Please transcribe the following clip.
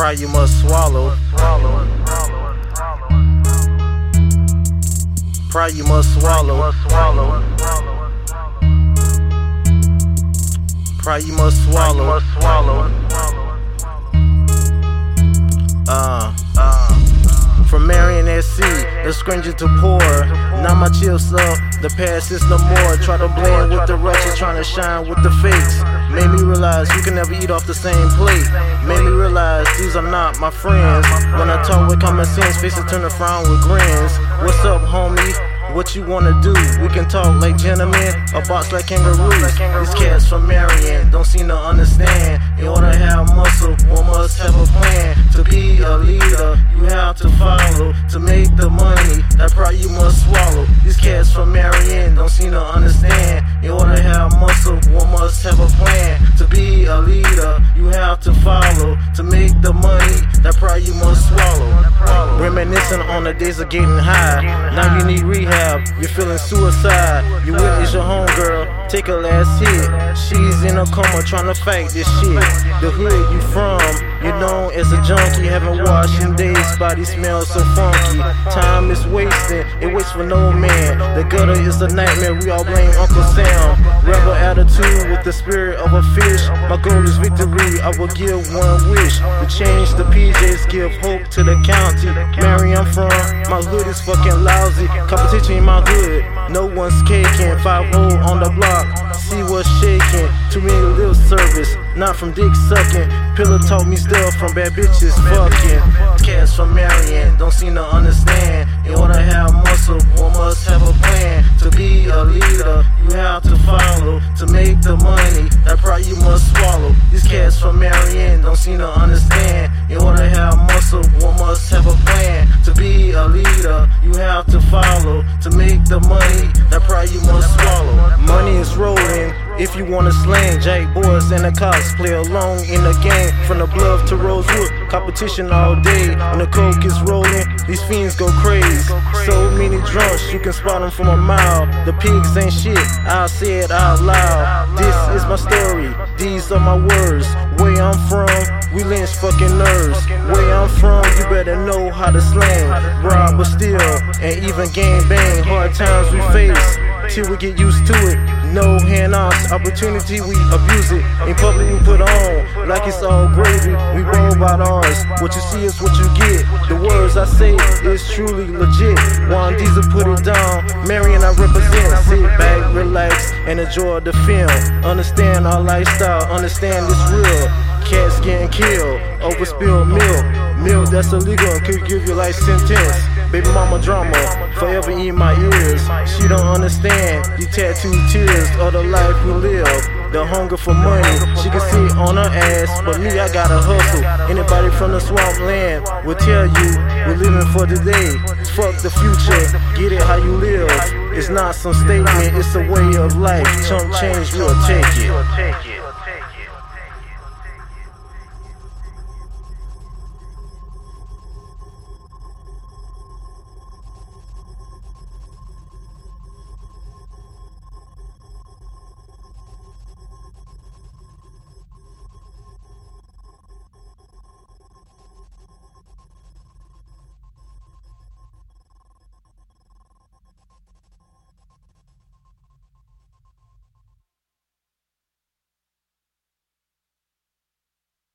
Pride you must swallow. Pride you must swallow. Pride you must swallow. Uh, uh. From Marion SC, the stranger to poor. Now my chips up, the past is no more. Try to blend with the righteous, trying to shine with the fakes. Made me realize you can never eat off the same plate. Made me realize these are not my friends. When I talk with common sense, faces turn frown with grins. What's up, homie? What you wanna do? We can talk like gentlemen, or box like kangaroos. These cats from Marion don't seem to understand. In order to have muscle, one must have a plan. To be a leader, you have to follow. To follow. To make the money, that pride you must swallow. Reminiscing on the days of getting high. Now you need rehab, you're feeling suicide. You witness your homegirl take a last hit. She's in a coma trying to fight this shit. The hood you from, you're known as a junkie. Haven't washed in days, body smells so funky. Time is wasting, it waits for no man. The gutter is a nightmare, we all blame Uncle Sam. Rebel attitude with the spirit of a fish. My goal is victory, I will give one wish. To change the PJs, give hope to the county. Mary, I'm from, my hood is fucking lousy. Competition in my hood, no one's caking. 5 0 on the block, see what's shaking. Too many lip service, not from dick sucking. Pillar taught me stuff from bad bitches fucking. Cats from Marion don't seem to understand. In order To money, that pride you must swallow. These cats from Marion don't seem to understand. In order to have muscle, one must have a plan. To be a leader, you have to follow. To make the money, that pride you must swallow. Money is rolling. If you wanna slang, Jake boys and the cops play along in the game. From the bluff to Rosewood, competition all day. When the coke is rolling, these fiends go crazy. So many drunks, you can spot them from a mile. The pigs ain't shit, I'll say it out loud. This is my story, these are my words. Where I'm from, we lynch fucking nerves. Where I'm from, you better know how to slang. Rob but steal, and even gang bang. Hard times we face, till we get used to it. No hand-offs, opportunity we abuse it. In public we put on, like it's all gravy. We about ours. What you see is what you get. The words I say is truly legit. Wan Diesel put it down. Marion I represent. Sit back, relax, and enjoy the film. Understand our lifestyle, understand it's real. Cats getting killed over spilled milk. Milk that's illegal and could give you life sentence. Baby mama drama, forever in my ears. She don't understand you tattooed tears of the life we live. The hunger for money, she can sit on her ass, but me, I gotta hustle. Anybody from the swamp land will tell you we're living for today. Fuck the future, get it how you live. It's not some statement, it's a way of life. Chump change, we'll take it.